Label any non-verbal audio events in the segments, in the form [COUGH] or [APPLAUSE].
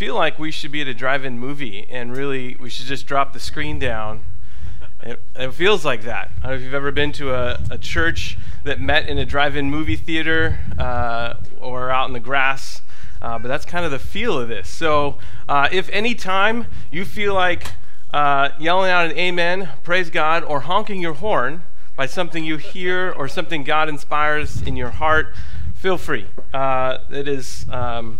feel like we should be at a drive-in movie and really we should just drop the screen down. It, it feels like that. I don't know if you've ever been to a, a church that met in a drive-in movie theater uh, or out in the grass, uh, but that's kind of the feel of this. So uh, if any time you feel like uh, yelling out an amen, praise God, or honking your horn by something you hear or something God inspires in your heart, feel free. Uh, it is um,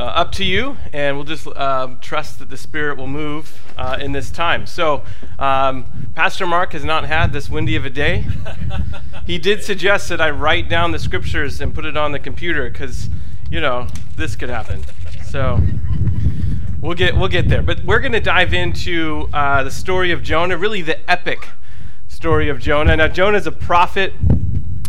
uh, up to you, and we'll just um, trust that the Spirit will move uh, in this time. So, um, Pastor Mark has not had this windy of a day. [LAUGHS] he did suggest that I write down the scriptures and put it on the computer because, you know, this could happen. So. We'll get we'll get there, but we're going to dive into uh, the story of Jonah, really the epic story of Jonah. Now, Jonah is a prophet,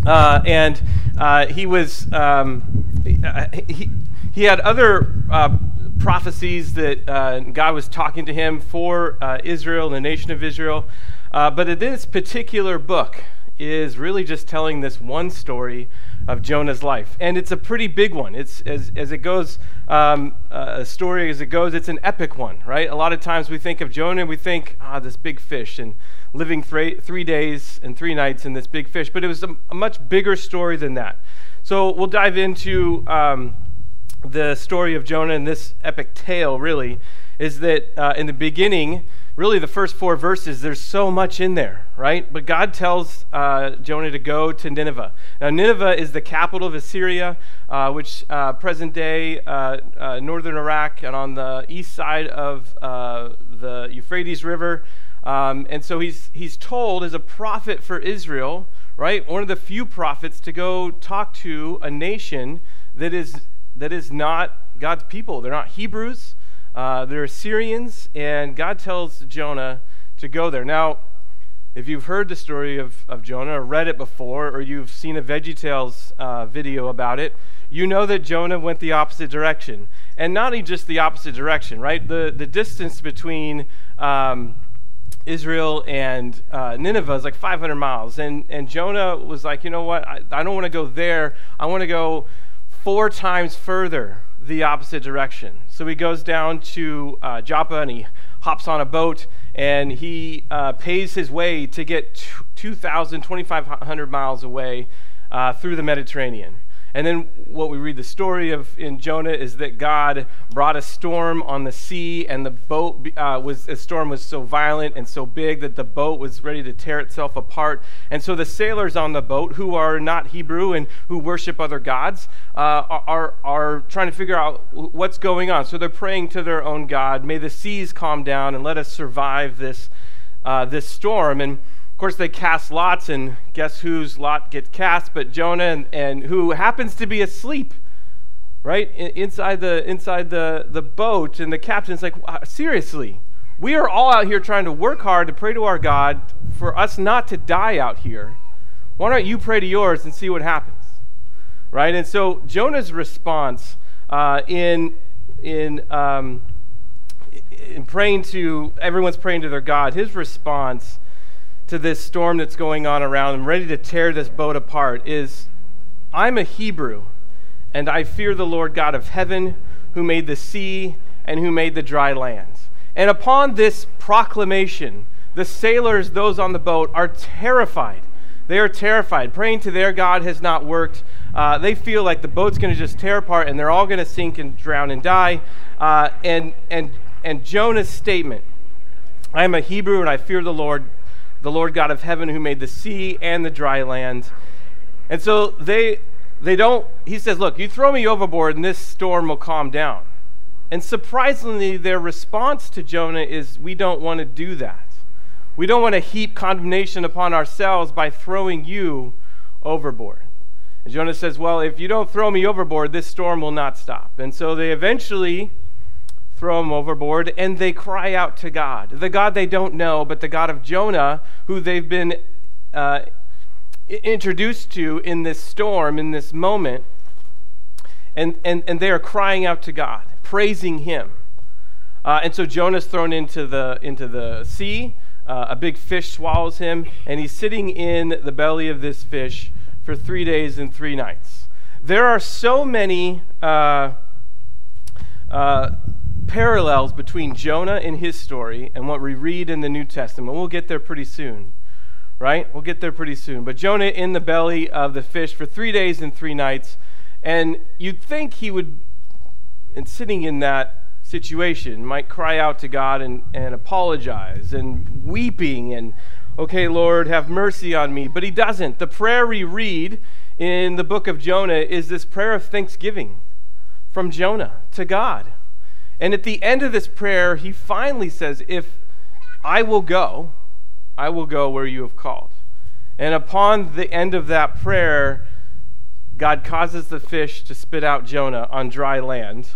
uh, and uh, he was um, he, he had other uh, prophecies that uh, God was talking to him for uh, Israel, the nation of Israel. Uh, but this particular book is really just telling this one story of Jonah's life. And it's a pretty big one. It's as, as it goes, um, uh, a story as it goes, it's an epic one, right? A lot of times we think of Jonah we think, ah, this big fish and living three, three days and three nights in this big fish. But it was a, a much bigger story than that. So we'll dive into um, the story of Jonah and this epic tale, really, is that uh, in the beginning, really the first four verses, there's so much in there, right? But God tells uh, Jonah to go to Nineveh. Now, Nineveh is the capital of Assyria, uh, which uh, present day uh, uh, northern Iraq and on the east side of the Euphrates River. Um, and so he's, he's told as a prophet for Israel, right? One of the few prophets to go talk to a nation that is that is not God's people. They're not Hebrews, uh, they're Assyrians, and God tells Jonah to go there. Now, if you've heard the story of, of Jonah or read it before, or you've seen a VeggieTales uh, video about it, you know that Jonah went the opposite direction. And not just the opposite direction, right? The, the distance between um, Israel and uh, Nineveh is like 500 miles. And, and Jonah was like, you know what? I, I don't want to go there. I want to go four times further the opposite direction. So he goes down to uh, Joppa and he hops on a boat and he uh, pays his way to get 2,000, 2,500 miles away uh, through the Mediterranean. And then what we read the story of in Jonah is that God brought a storm on the sea, and the boat uh, was the storm was so violent and so big that the boat was ready to tear itself apart. And so the sailors on the boat, who are not Hebrew and who worship other gods, uh, are are trying to figure out what's going on. So they're praying to their own God, may the seas calm down and let us survive this uh, this storm. And course, they cast lots, and guess whose lot gets cast? But Jonah, and, and who happens to be asleep, right inside the inside the the boat. And the captain's like, seriously, we are all out here trying to work hard to pray to our God for us not to die out here. Why don't you pray to yours and see what happens, right? And so Jonah's response uh, in in um, in praying to everyone's praying to their God. His response to this storm that's going on around and ready to tear this boat apart is I'm a Hebrew, and I fear the Lord God of heaven, who made the sea and who made the dry lands. And upon this proclamation, the sailors, those on the boat, are terrified. They are terrified. Praying to their God has not worked. Uh, they feel like the boat's going to just tear apart and they're all going to sink and drown and die. Uh, and, and, and Jonah's statement I am a Hebrew and I fear the Lord the Lord God of heaven who made the sea and the dry land. And so they they don't he says, "Look, you throw me overboard and this storm will calm down." And surprisingly, their response to Jonah is, "We don't want to do that. We don't want to heap condemnation upon ourselves by throwing you overboard." And Jonah says, "Well, if you don't throw me overboard, this storm will not stop." And so they eventually throw them overboard, and they cry out to God, the God they don't know, but the God of Jonah, who they've been uh, introduced to in this storm, in this moment. And, and, and they are crying out to God, praising Him. Uh, and so Jonah's thrown into the, into the sea. Uh, a big fish swallows him, and he's sitting in the belly of this fish for three days and three nights. There are so many uh, uh parallels between Jonah and his story and what we read in the New Testament. We'll get there pretty soon, right? We'll get there pretty soon. But Jonah in the belly of the fish for three days and three nights, and you'd think he would, and sitting in that situation, might cry out to God and, and apologize and weeping and, okay, Lord, have mercy on me. But he doesn't. The prayer we read in the book of Jonah is this prayer of thanksgiving from Jonah to God. And at the end of this prayer, he finally says, If I will go, I will go where you have called. And upon the end of that prayer, God causes the fish to spit out Jonah on dry land.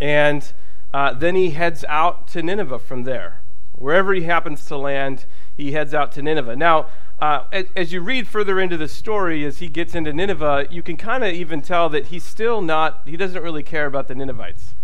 And uh, then he heads out to Nineveh from there. Wherever he happens to land, he heads out to Nineveh. Now, uh, as, as, you read further into the story, as he gets into Nineveh, you can kind of even tell that he's still not, he doesn't really care about the Ninevites.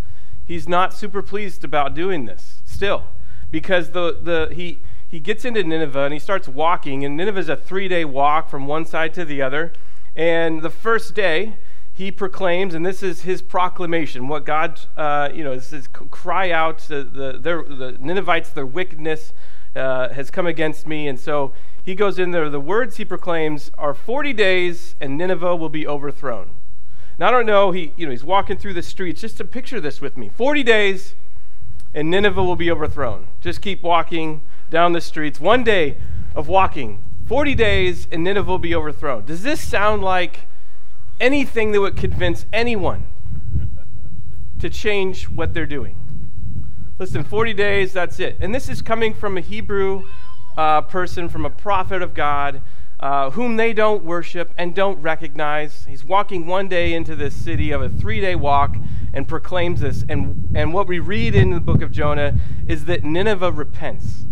He's not super pleased about doing this still because the, the, he, he gets into Nineveh and he starts walking, and Nineveh is a three day walk from one side to the other. And the first day, he proclaims, and this is his proclamation, what God, uh, you know, this is cry out, the, the, the Ninevites, their wickedness uh, has come against me. And so he goes in there. The words he proclaims are 40 days and Nineveh will be overthrown. Now, I don't know, he, you know, he's walking through the streets. Just to picture this with me 40 days and Nineveh will be overthrown. Just keep walking down the streets. One day of walking, 40 days and Nineveh will be overthrown. Does this sound like anything that would convince anyone to change what they're doing? Listen, 40 days, that's it. And this is coming from a Hebrew uh, person, from a prophet of God, uh, whom they don't worship and don't recognize. He's walking one day into this city of a three day walk and proclaims this. And, and what we read in the book of Jonah is that Nineveh repents.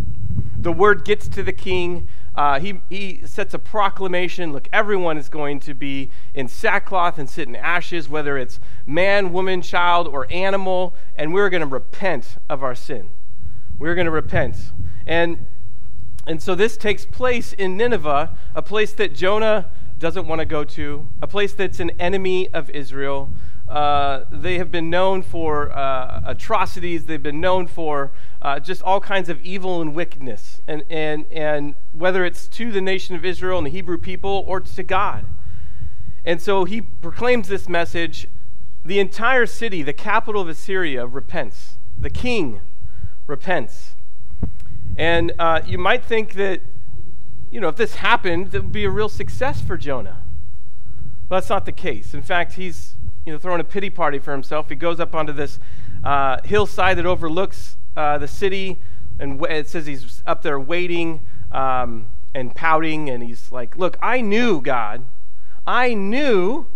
The word gets to the king. Uh, he, he sets a proclamation look, everyone is going to be in sackcloth and sit in ashes, whether it's man, woman, child, or animal, and we're going to repent of our sin. We're going to repent. And and so this takes place in Nineveh, a place that Jonah doesn't want to go to, a place that's an enemy of Israel. Uh, they have been known for uh, atrocities. They've been known for uh, just all kinds of evil and wickedness, and, and, and whether it's to the nation of Israel and the Hebrew people or to God. And so he proclaims this message. The entire city, the capital of Assyria, repents. The king repents. And uh, you might think that, you know, if this happened, it would be a real success for Jonah. But that's not the case. In fact, he's, you know, throwing a pity party for himself. He goes up onto this uh, hillside that overlooks uh, the city, and it says he's up there waiting um, and pouting, and he's like, Look, I knew, God, I knew.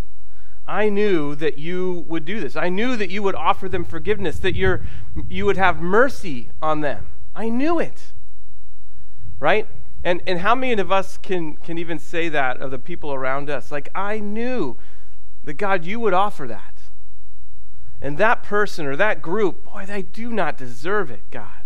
I knew that you would do this. I knew that you would offer them forgiveness, that you you would have mercy on them. I knew it right? And, and how many of us can, can even say that of the people around us? Like, I knew that God, you would offer that. And that person or that group, boy, they do not deserve it, God.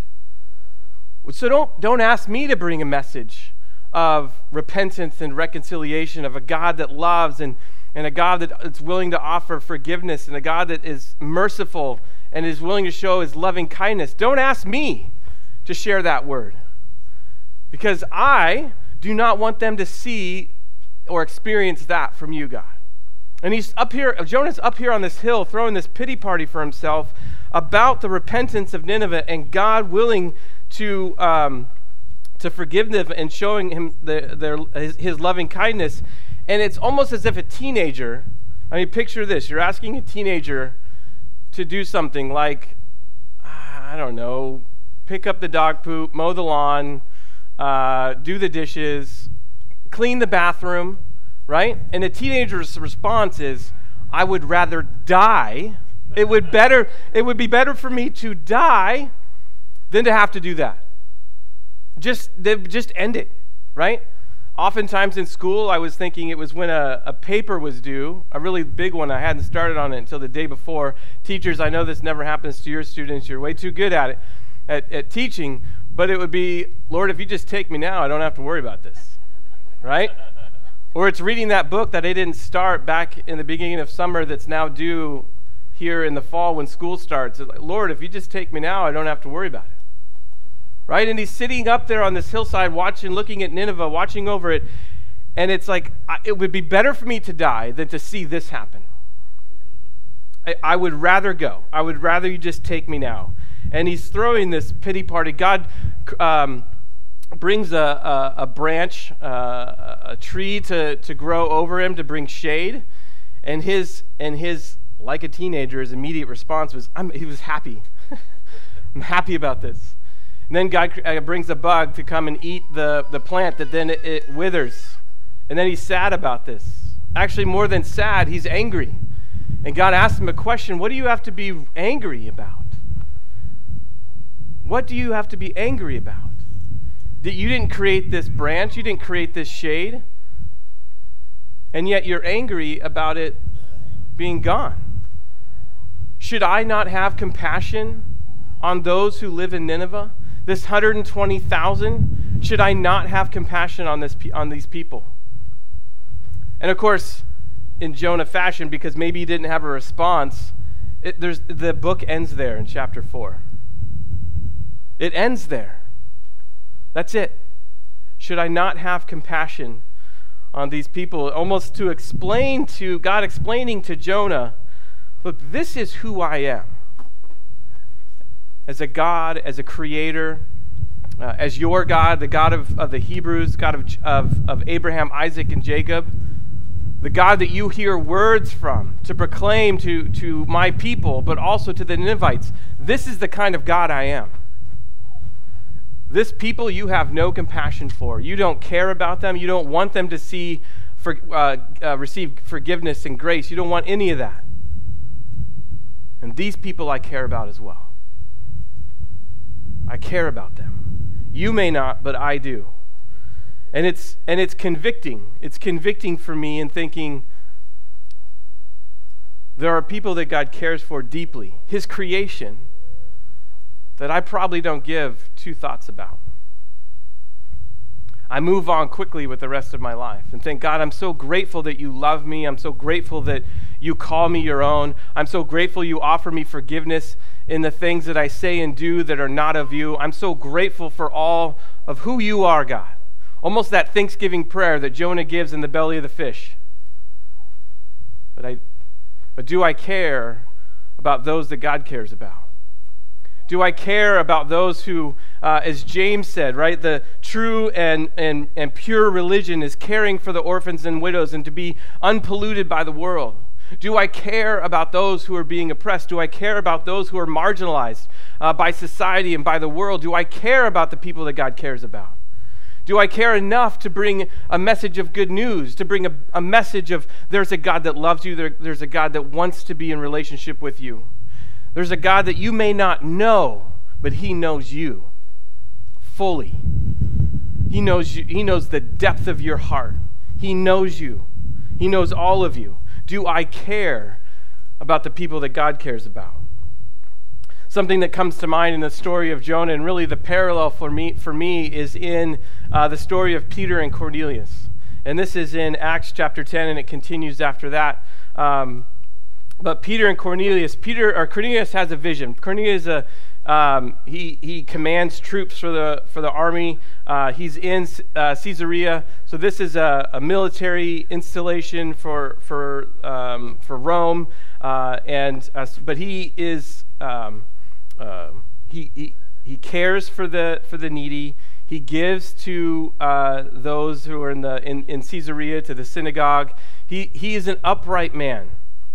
So don't, don't ask me to bring a message of repentance and reconciliation, of a God that loves and, and a God that is willing to offer forgiveness and a God that is merciful and is willing to show his loving kindness. Don't ask me to share that word because I do not want them to see or experience that from you, God. And he's up here, Jonah's up here on this hill throwing this pity party for himself about the repentance of Nineveh and God willing to, um, to forgive them and showing him the, their, his, his loving kindness. And it's almost as if a teenager, I mean, picture this you're asking a teenager to do something like, I don't know, pick up the dog poop, mow the lawn, uh, do the dishes, clean the bathroom, right? And a teenager's response is, I would rather die. It would better it would be better for me to die than to have to do that. Just just end it, right? Oftentimes in school, I was thinking it was when a, a paper was due, a really big one. I hadn't started on it until the day before. Teachers, I know this never happens to your students. You're way too good at it, at, at teaching. But it would be, Lord, if you just take me now, I don't have to worry about this. Right? Or it's reading that book that I didn't start back in the beginning of summer that's now due here in the fall when school starts. Like, Lord, if you just take me now, I don't have to worry about it. Right? And he's sitting up there on this hillside watching, looking at Nineveh, watching over it. And it's like, it would be better for me to die than to see this happen. I, I would rather go. I would rather you just take me now. And he's throwing this pity party. God um, brings a, a, a branch, uh, a tree to, to grow over him to bring shade. And his, and his, like a teenager, his immediate response was, I'm, he was happy. [LAUGHS] I'm happy about this. And then God uh, brings a bug to come and eat the, the plant that then it, it withers. And then he's sad about this. Actually, more than sad, he's angry. And God asks him a question What do you have to be angry about? What do you have to be angry about? That you didn't create this branch, you didn't create this shade, and yet you're angry about it being gone. Should I not have compassion on those who live in Nineveh? This 120,000? Should I not have compassion on, this, on these people? And of course, in Jonah fashion, because maybe he didn't have a response, it, there's, the book ends there in chapter 4. It ends there. That's it. Should I not have compassion on these people? Almost to explain to God, explaining to Jonah, look, this is who I am. As a God, as a creator, uh, as your God, the God of, of the Hebrews, God of, of, of Abraham, Isaac, and Jacob, the God that you hear words from to proclaim to, to my people, but also to the Ninevites. This is the kind of God I am. This people you have no compassion for. You don't care about them. You don't want them to see, for, uh, uh, receive forgiveness and grace. You don't want any of that. And these people I care about as well. I care about them. You may not, but I do. And it's and it's convicting. It's convicting for me in thinking there are people that God cares for deeply. His creation that I probably don't give two thoughts about. I move on quickly with the rest of my life and thank God, I'm so grateful that you love me. I'm so grateful that you call me your own. I'm so grateful you offer me forgiveness in the things that I say and do that are not of you. I'm so grateful for all of who you are, God. Almost that Thanksgiving prayer that Jonah gives in the belly of the fish. But, I, but do I care about those that God cares about? Do I care about those who, uh, as James said, right, the true and, and, and pure religion is caring for the orphans and widows and to be unpolluted by the world? Do I care about those who are being oppressed? Do I care about those who are marginalized uh, by society and by the world? Do I care about the people that God cares about? Do I care enough to bring a message of good news, to bring a, a message of there's a God that loves you, there, there's a God that wants to be in relationship with you? There's a God that you may not know, but He knows you fully. He knows you, He knows the depth of your heart. He knows you. He knows all of you. Do I care about the people that God cares about? Something that comes to mind in the story of Jonah, and really the parallel for me, for me is in uh, the story of Peter and Cornelius. And this is in Acts chapter 10, and it continues after that. Um, but Peter and Cornelius, Peter or Cornelius has a vision. Cornelius a um, he, he commands troops for the, for the army. Uh, he's in uh, Caesarea. So, this is a, a military installation for, for, um, for Rome. Uh, and, uh, but he, is, um, uh, he, he, he cares for the, for the needy. He gives to uh, those who are in, the, in, in Caesarea, to the synagogue. He, he is an upright man.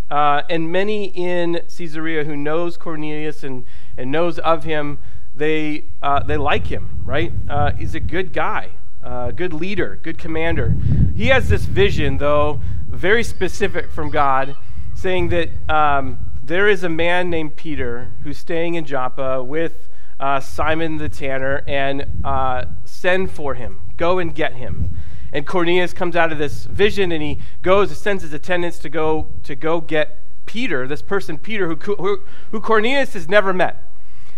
Uh, and many in Caesarea who knows Cornelius and, and knows of him, they, uh, they like him, right? Uh, he's a good guy, uh, good leader, good commander. He has this vision, though, very specific from God, saying that um, there is a man named Peter who's staying in Joppa with uh, Simon the tanner, and uh, send for him. Go and get him. And Cornelius comes out of this vision and he goes and sends his attendants to go to go get Peter, this person Peter who, who, who Cornelius has never met.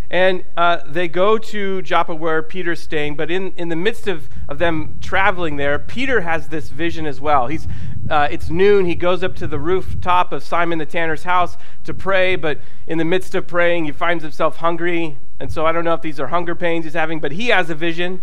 And uh, they go to Joppa where Peter's staying, but in, in the midst of, of them traveling there, Peter has this vision as well. He's, uh, it's noon. He goes up to the rooftop of Simon the tanner's house to pray, but in the midst of praying, he finds himself hungry. And so I don't know if these are hunger pains he's having, but he has a vision.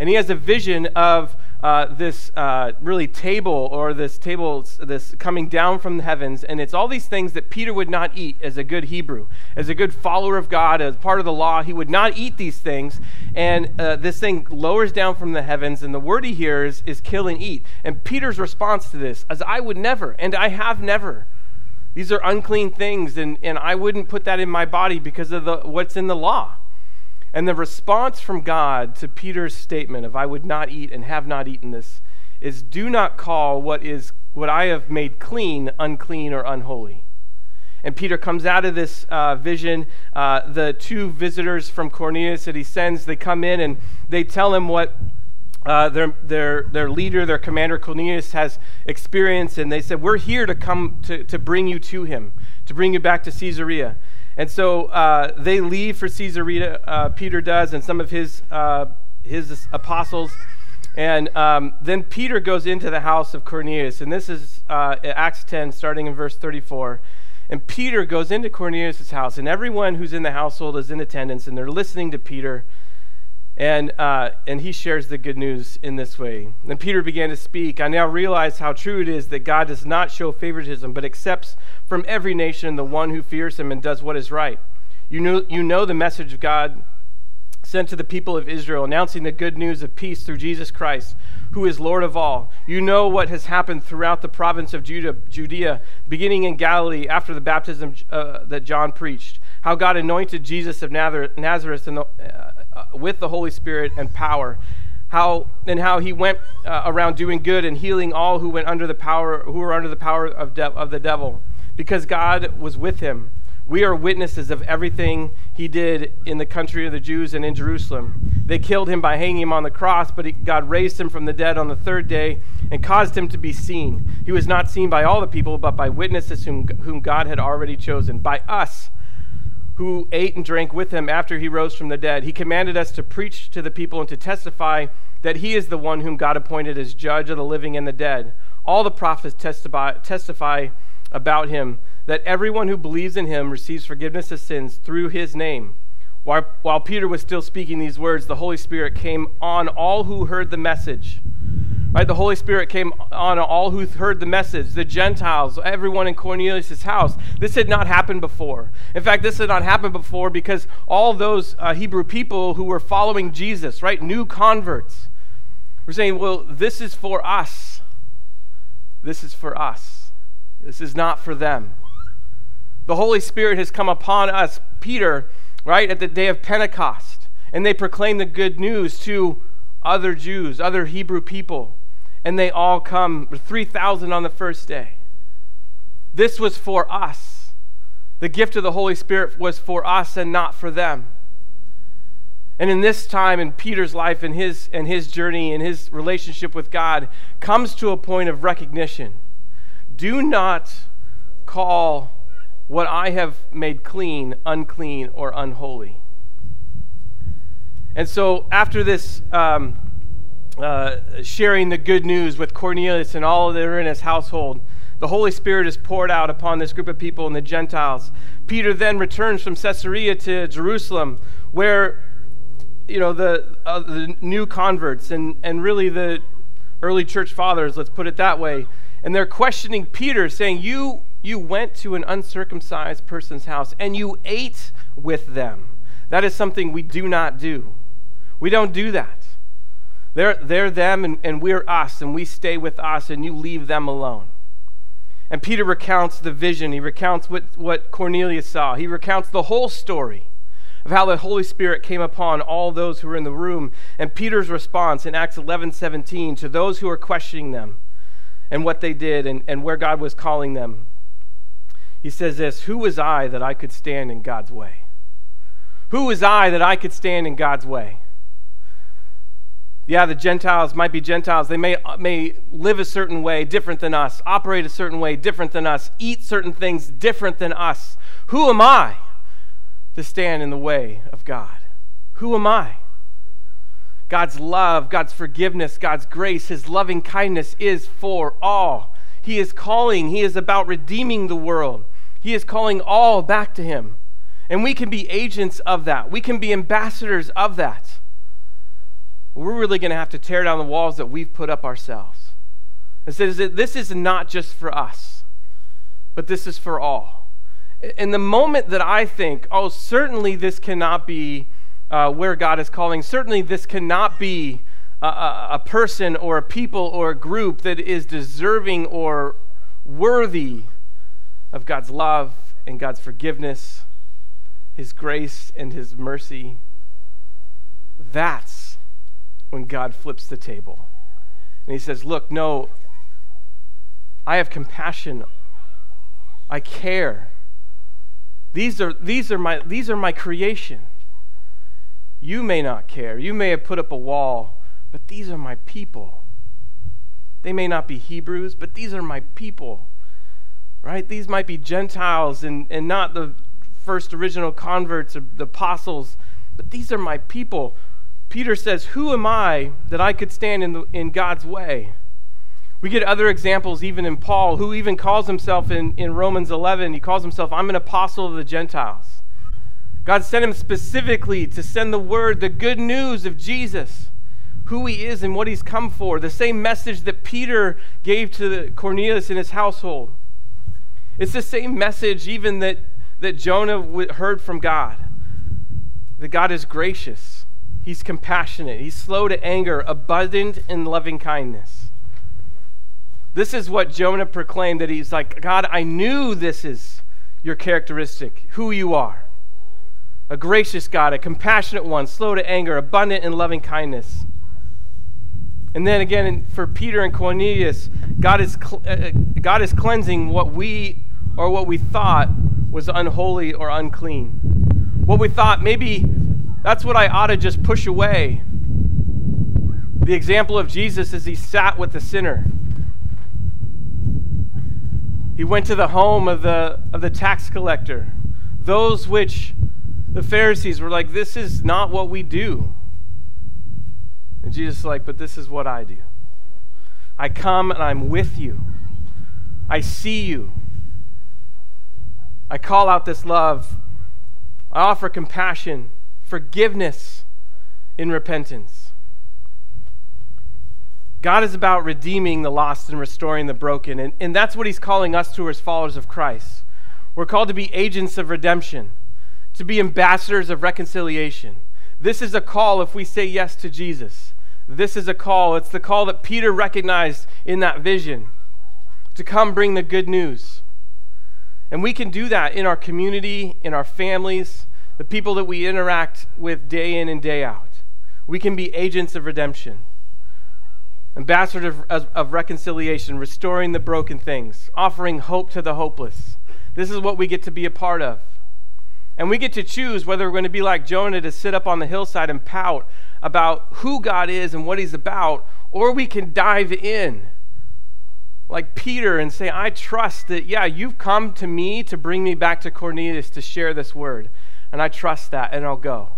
And he has a vision of uh, this uh, really table or this table this coming down from the heavens and it's all these things that peter would not eat as a good hebrew as a good follower of god as part of the law he would not eat these things and uh, this thing lowers down from the heavens and the word he hears is kill and eat. And peter's response to this is i would never and i have never. These are unclean things and, and i wouldn't put that in my body because of the, what's in the law and the response from God to Peter's statement of I would not eat and have not eaten this is do not call what is what I have made clean unclean or unholy. And Peter comes out of this uh, vision. Uh, the two visitors from Cornelius that he sends, they come in and they tell him what uh, their, their, their leader, their commander Cornelius has experienced. And they said, We're here to come to, to bring you to him, to bring you back to Caesarea. And so uh, they leave for Caesarea, uh, Peter does, and some of his, uh, his apostles. And um, then Peter goes into the house of Cornelius. And this is uh, Acts 10, starting in verse 34. And Peter goes into Cornelius' house, and everyone who's in the household is in attendance, and they're listening to Peter. And, uh, and he shares the good news in this way. Then Peter began to speak. I now realize how true it is that God does not show favoritism, but accepts from every nation the one who fears him and does what is right. You know, you know the message of God sent to the people of Israel, announcing the good news of peace through Jesus Christ, who is Lord of all. You know what has happened throughout the province of Judah, Judea, beginning in Galilee after the baptism uh, that John preached, how God anointed Jesus of Nazareth the, uh, uh, with the Holy Spirit and power. How and how he went uh, around doing good and healing all who went under the power who were under the power of, de- of the devil because God was with him. We are witnesses of everything he did in the country of the Jews and in Jerusalem. They killed him by hanging him on the cross, but he, God raised him from the dead on the third day and caused him to be seen. He was not seen by all the people, but by witnesses whom, whom God had already chosen, by us who ate and drank with him after he rose from the dead. He commanded us to preach to the people and to testify that he is the one whom God appointed as judge of the living and the dead. All the prophets testify, testify about him that everyone who believes in him receives forgiveness of sins through his name. While, while Peter was still speaking these words, the Holy Spirit came on all who heard the message. Right? The Holy Spirit came on all who heard the message, the Gentiles, everyone in Cornelius' house. This had not happened before. In fact, this had not happened before because all those uh, Hebrew people who were following Jesus, right, new converts, were saying, well, this is for us. This is for us. This is not for them. The Holy Spirit has come upon us, Peter, right, at the day of Pentecost, and they proclaim the good news to other Jews, other Hebrew people, and they all come, 3,000 on the first day. This was for us. The gift of the Holy Spirit was for us and not for them. And in this time in Peter's life and his and his journey and his relationship with God comes to a point of recognition do not call what I have made clean unclean or unholy. And so, after this um, uh, sharing the good news with Cornelius and all that are in his household, the Holy Spirit is poured out upon this group of people and the Gentiles. Peter then returns from Caesarea to Jerusalem, where you know the, uh, the new converts and, and really the early church fathers, let's put it that way, and they're questioning Peter, saying, You, you went to an uncircumcised person's house and you ate with them. That is something we do not do. We don't do that. They're, they're them and, and we're us, and we stay with us, and you leave them alone. And Peter recounts the vision. He recounts what, what Cornelius saw. He recounts the whole story of how the Holy Spirit came upon all those who were in the room. And Peter's response in Acts 11 17 to those who are questioning them and what they did and, and where God was calling them. He says this Who was I that I could stand in God's way? Who was I that I could stand in God's way? Yeah, the Gentiles might be Gentiles. They may, uh, may live a certain way different than us, operate a certain way different than us, eat certain things different than us. Who am I to stand in the way of God? Who am I? God's love, God's forgiveness, God's grace, His loving kindness is for all. He is calling, He is about redeeming the world. He is calling all back to Him. And we can be agents of that, we can be ambassadors of that. We're really going to have to tear down the walls that we've put up ourselves. And says that this is not just for us, but this is for all. In the moment that I think, oh, certainly this cannot be uh, where God is calling. Certainly, this cannot be a, a, a person or a people or a group that is deserving or worthy of God's love and God's forgiveness, His grace and His mercy. That's when God flips the table. And He says, Look, no, I have compassion. I care. These are, these are, my, these are my creation. You may not care. You may have put up a wall, but these are my people. They may not be Hebrews, but these are my people. Right? These might be Gentiles and, and not the first original converts or the apostles, but these are my people. Peter says, Who am I that I could stand in, the, in God's way? We get other examples even in Paul, who even calls himself in, in Romans 11, he calls himself, I'm an apostle of the Gentiles. God sent him specifically to send the word, the good news of Jesus, who he is and what he's come for, the same message that Peter gave to Cornelius and his household. It's the same message even that, that Jonah heard from God that God is gracious, he's compassionate, he's slow to anger, abundant in loving kindness. This is what Jonah proclaimed that he's like, God, I knew this is your characteristic, who you are a gracious God, a compassionate one, slow to anger, abundant in loving kindness. And then again, for Peter and Cornelius, God is, uh, uh, God is cleansing what we or what we thought was unholy or unclean. What we thought maybe that's what I ought to just push away. The example of Jesus is he sat with the sinner. He went to the home of the, of the tax collector, those which the Pharisees were like, This is not what we do. And Jesus is like, But this is what I do. I come and I'm with you. I see you. I call out this love. I offer compassion, forgiveness in repentance. God is about redeeming the lost and restoring the broken. And, and that's what he's calling us to as followers of Christ. We're called to be agents of redemption to be ambassadors of reconciliation. This is a call if we say yes to Jesus. This is a call. It's the call that Peter recognized in that vision to come bring the good news. And we can do that in our community, in our families, the people that we interact with day in and day out. We can be agents of redemption, ambassadors of, of, reconciliation, restoring the broken things, offering hope to the hopeless. This is what we get to be a part of. And we get to choose whether we're going to be like Jonah to sit up on the hillside and pout about who God is and what he's about, or we can dive in like Peter and say, I trust that, yeah, you've come to me to bring me back to Cornelius to share this word. And I trust that, and I'll go.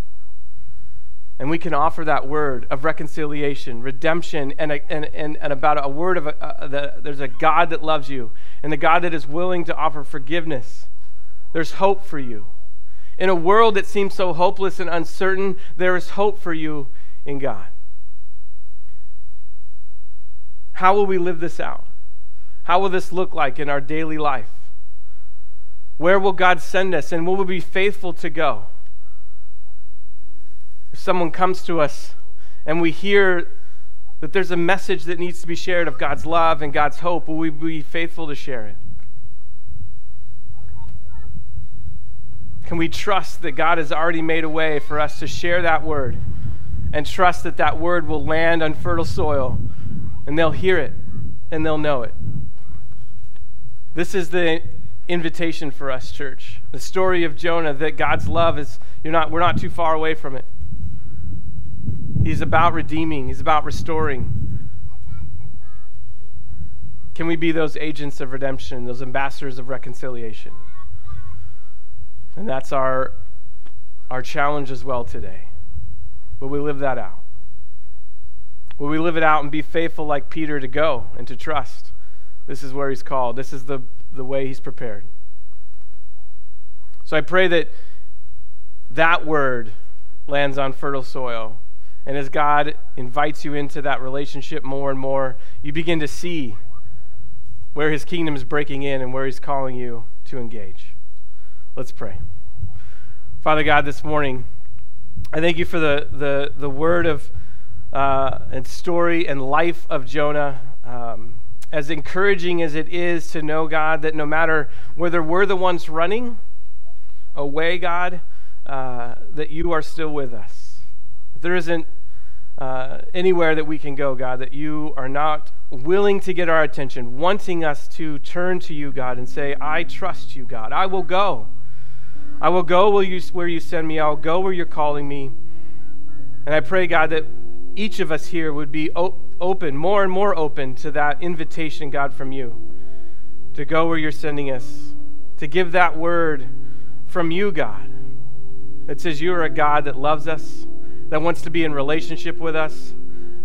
And we can offer that word of reconciliation, redemption, and, a, and, and, and about a word of a, uh, the, there's a God that loves you, and the God that is willing to offer forgiveness. There's hope for you. In a world that seems so hopeless and uncertain, there is hope for you in God. How will we live this out? How will this look like in our daily life? Where will God send us, and will we be faithful to go? If someone comes to us and we hear that there's a message that needs to be shared of God's love and God's hope, will we be faithful to share it? Can we trust that God has already made a way for us to share that word and trust that that word will land on fertile soil and they'll hear it and they'll know it? This is the invitation for us, church. The story of Jonah that God's love is, you're not, we're not too far away from it. He's about redeeming, He's about restoring. Can we be those agents of redemption, those ambassadors of reconciliation? And that's our our challenge as well today. Will we live that out? Will we live it out and be faithful like Peter to go and to trust? This is where he's called. This is the, the way he's prepared. So I pray that that word lands on fertile soil. And as God invites you into that relationship more and more, you begin to see where his kingdom is breaking in and where he's calling you to engage. Let's pray. Father God, this morning, I thank you for the, the, the word of uh, and story and life of Jonah. Um, as encouraging as it is to know, God, that no matter whether we're the ones running away, God, uh, that you are still with us. There isn't uh, anywhere that we can go, God, that you are not willing to get our attention, wanting us to turn to you, God, and say, I trust you, God. I will go. I will go where you, where you send me. I'll go where you're calling me. And I pray, God, that each of us here would be open, more and more open to that invitation, God, from you to go where you're sending us, to give that word from you, God, that says you are a God that loves us, that wants to be in relationship with us,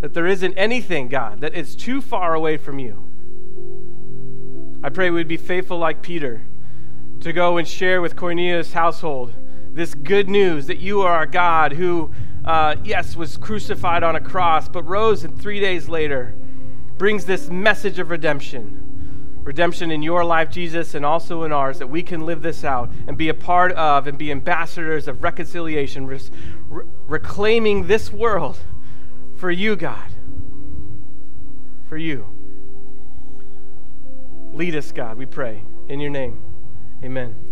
that there isn't anything, God, that is too far away from you. I pray we'd be faithful like Peter to go and share with Cornelius' household this good news that you are a God who uh, yes, was crucified on a cross, but rose and three days later brings this message of redemption. Redemption in your life, Jesus, and also in ours, that we can live this out and be a part of and be ambassadors of reconciliation, re- reclaiming this world for you, God. For you. Lead us, God, we pray. In your name, amen.